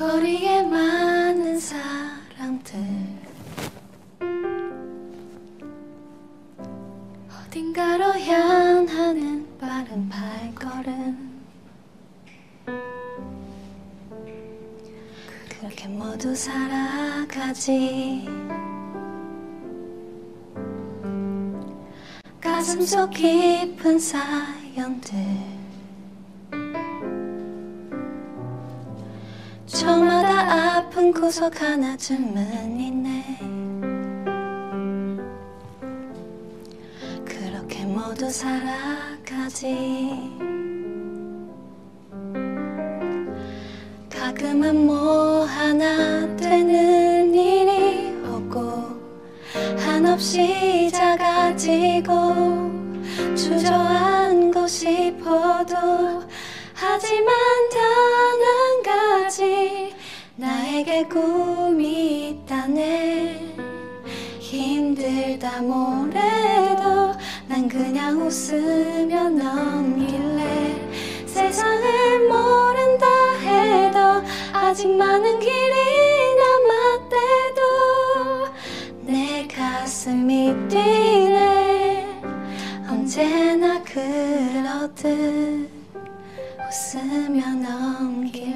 거리에 많은 사람들. 어딘가로 향하는 빠른 발걸음. 그렇게 모두 살아가지. 가슴 속 깊은 사연들 저마다 아픈 구석 하나쯤은 있네. 그렇게 모두 살아가지. 가끔은 뭐 하나 되는 일이 오고 한없이 작아지고 주저앉고 싶어도 하지만 꿈이 있다네. 힘들다 뭐래도 난 그냥 웃으며 넘길래. 세상을 모른다 해도 아직 많은 길이 남았대도 내 가슴이 뛰네. 언제나 그러듯 웃으며 넘길래